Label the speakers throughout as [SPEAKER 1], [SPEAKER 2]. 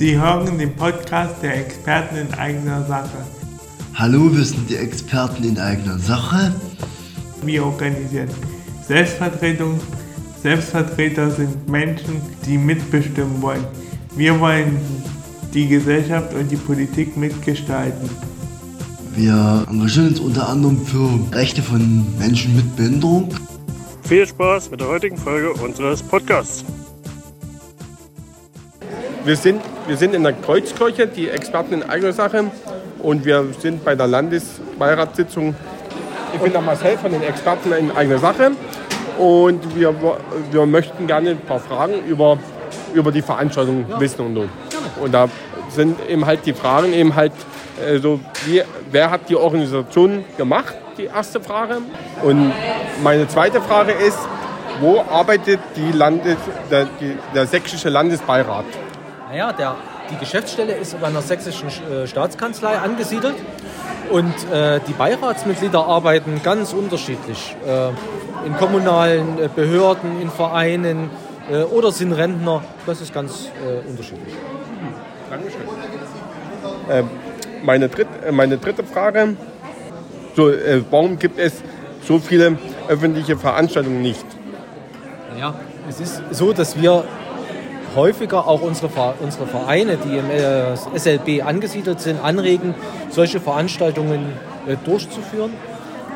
[SPEAKER 1] Sie hören den Podcast der Experten in eigener Sache.
[SPEAKER 2] Hallo, wir sind die Experten in eigener Sache.
[SPEAKER 1] Wir organisieren Selbstvertretung. Selbstvertreter sind Menschen, die mitbestimmen wollen. Wir wollen die Gesellschaft und die Politik mitgestalten.
[SPEAKER 2] Wir engagieren uns unter anderem für Rechte von Menschen mit Behinderung.
[SPEAKER 3] Viel Spaß mit der heutigen Folge unseres Podcasts.
[SPEAKER 4] Wir sind, wir sind in der Kreuzkirche, die Experten in eigener Sache. Und wir sind bei der Landesbeiratssitzung. Ich bin der Marcel von den Experten in eigener Sache. Und wir, wir möchten gerne ein paar Fragen über, über die Veranstaltung ja. wissen. Und, und da sind eben halt die Fragen eben halt äh, so, wie, wer hat die Organisation gemacht, die erste Frage. Und meine zweite Frage ist, wo arbeitet die Landes, der, die, der sächsische Landesbeirat?
[SPEAKER 5] Naja, der, die Geschäftsstelle ist bei einer sächsischen äh, Staatskanzlei angesiedelt und äh, die Beiratsmitglieder arbeiten ganz unterschiedlich. Äh, in kommunalen äh, Behörden, in Vereinen äh, oder sind Rentner. Das ist ganz äh, unterschiedlich.
[SPEAKER 4] Dankeschön. Ähm, meine, dritt, meine dritte Frage. So, warum gibt es so viele öffentliche Veranstaltungen nicht?
[SPEAKER 5] Ja, es ist so, dass wir häufiger auch unsere, unsere Vereine, die im äh, SLB angesiedelt sind, anregen, solche Veranstaltungen äh, durchzuführen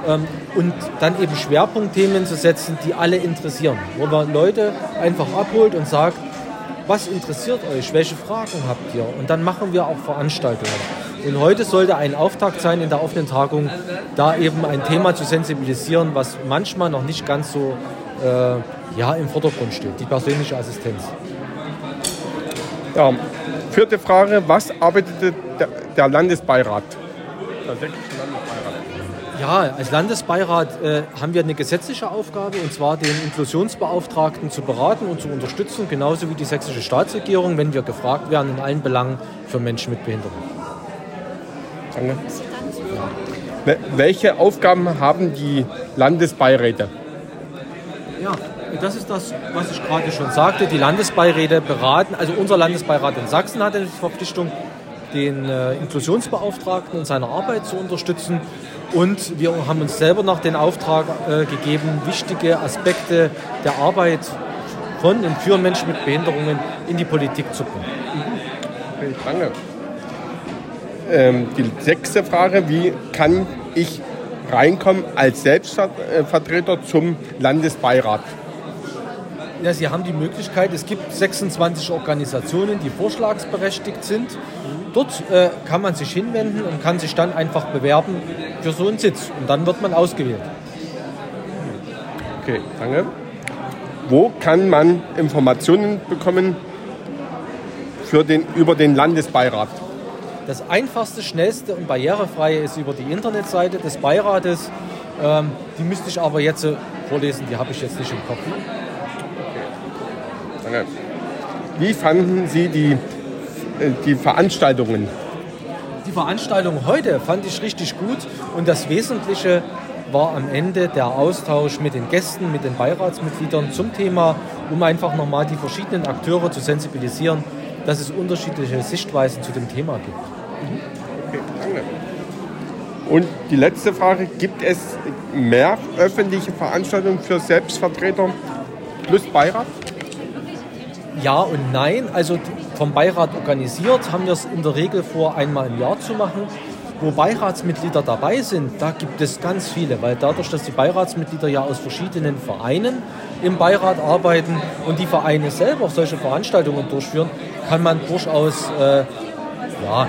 [SPEAKER 5] ähm, und dann eben Schwerpunktthemen zu setzen, die alle interessieren, wo man Leute einfach abholt und sagt, was interessiert euch, welche Fragen habt ihr und dann machen wir auch Veranstaltungen. Und heute sollte ein Auftakt sein in der offenen Tagung, da eben ein Thema zu sensibilisieren, was manchmal noch nicht ganz so äh, ja, im Vordergrund steht, die persönliche Assistenz.
[SPEAKER 4] Ja, vierte Frage, was arbeitet der, der Landesbeirat? Der
[SPEAKER 5] sächsische Landesbeirat. Ja, als Landesbeirat äh, haben wir eine gesetzliche Aufgabe, und zwar den Inklusionsbeauftragten zu beraten und zu unterstützen, genauso wie die sächsische Staatsregierung, wenn wir gefragt werden in allen Belangen für Menschen mit Behinderung.
[SPEAKER 4] Danke. Ja. Welche Aufgaben haben die Landesbeiräte?
[SPEAKER 5] Ja, das ist das, was ich gerade schon sagte. Die Landesbeiräte beraten, also unser Landesbeirat in Sachsen hat die Verpflichtung, den äh, Inklusionsbeauftragten in seiner Arbeit zu unterstützen. Und wir haben uns selber noch den Auftrag äh, gegeben, wichtige Aspekte der Arbeit von und für Menschen mit Behinderungen in die Politik zu bringen.
[SPEAKER 4] Okay, danke. Ähm, die sechste Frage, wie kann ich reinkommen als Selbstvertreter zum Landesbeirat?
[SPEAKER 5] Ja, Sie haben die Möglichkeit, es gibt 26 Organisationen, die vorschlagsberechtigt sind. Dort äh, kann man sich hinwenden und kann sich dann einfach bewerben für so einen Sitz. Und dann wird man ausgewählt.
[SPEAKER 4] Okay, danke. Wo kann man Informationen bekommen für den, über den Landesbeirat?
[SPEAKER 5] Das einfachste, schnellste und barrierefreie ist über die Internetseite des Beirates. Ähm, die müsste ich aber jetzt vorlesen, die habe ich jetzt nicht im Kopf.
[SPEAKER 4] Danke. Wie fanden Sie die, äh, die Veranstaltungen?
[SPEAKER 5] Die Veranstaltung heute fand ich richtig gut und das Wesentliche war am Ende der Austausch mit den Gästen, mit den Beiratsmitgliedern zum Thema, um einfach nochmal die verschiedenen Akteure zu sensibilisieren, dass es unterschiedliche Sichtweisen zu dem Thema gibt.
[SPEAKER 4] Okay, danke. Und die letzte Frage, gibt es mehr öffentliche Veranstaltungen für Selbstvertreter plus Beirat?
[SPEAKER 5] Ja und nein. Also vom Beirat organisiert haben wir es in der Regel vor, einmal im Jahr zu machen. Wo Beiratsmitglieder dabei sind, da gibt es ganz viele, weil dadurch, dass die Beiratsmitglieder ja aus verschiedenen Vereinen im Beirat arbeiten und die Vereine selber solche Veranstaltungen durchführen, kann man durchaus äh, ja,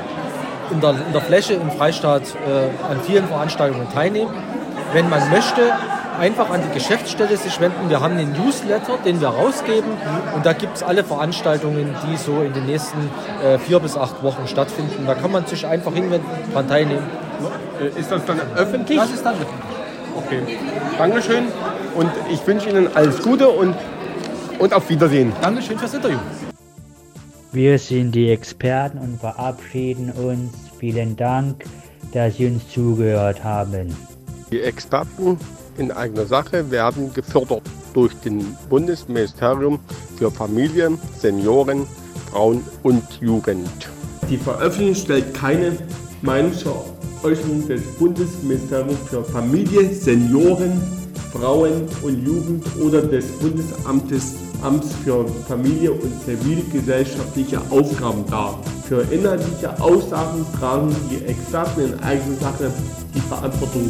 [SPEAKER 5] in, der, in der Fläche im Freistaat äh, an vielen Veranstaltungen teilnehmen. Wenn man möchte, einfach an die Geschäftsstelle sich wenden. Wir haben einen Newsletter, den wir rausgeben und da gibt es alle Veranstaltungen, die so in den nächsten äh, vier bis acht Wochen stattfinden. Da kann man sich einfach hinwenden, daran teilnehmen.
[SPEAKER 4] Äh, ist das dann öffentlich?
[SPEAKER 5] Das ist dann öffentlich.
[SPEAKER 4] Okay. Dankeschön und ich wünsche Ihnen alles Gute und, und auf Wiedersehen.
[SPEAKER 5] Dankeschön fürs Interview.
[SPEAKER 6] Wir sind die Experten und verabschieden uns. Vielen Dank, dass Sie uns zugehört haben.
[SPEAKER 4] Die Experten in eigener Sache werden gefördert durch den Bundesministerium für Familie, Senioren, Frauen und Jugend. Die Veröffentlichung stellt keine Meinungsäußerung des Bundesministeriums für Familie, Senioren, Frauen und Jugend oder des Bundesamtes Amts für Familie und zivilgesellschaftliche Aufgaben dar. Für inhaltliche Aussagen tragen die Experten in eigener Sache die Verantwortung.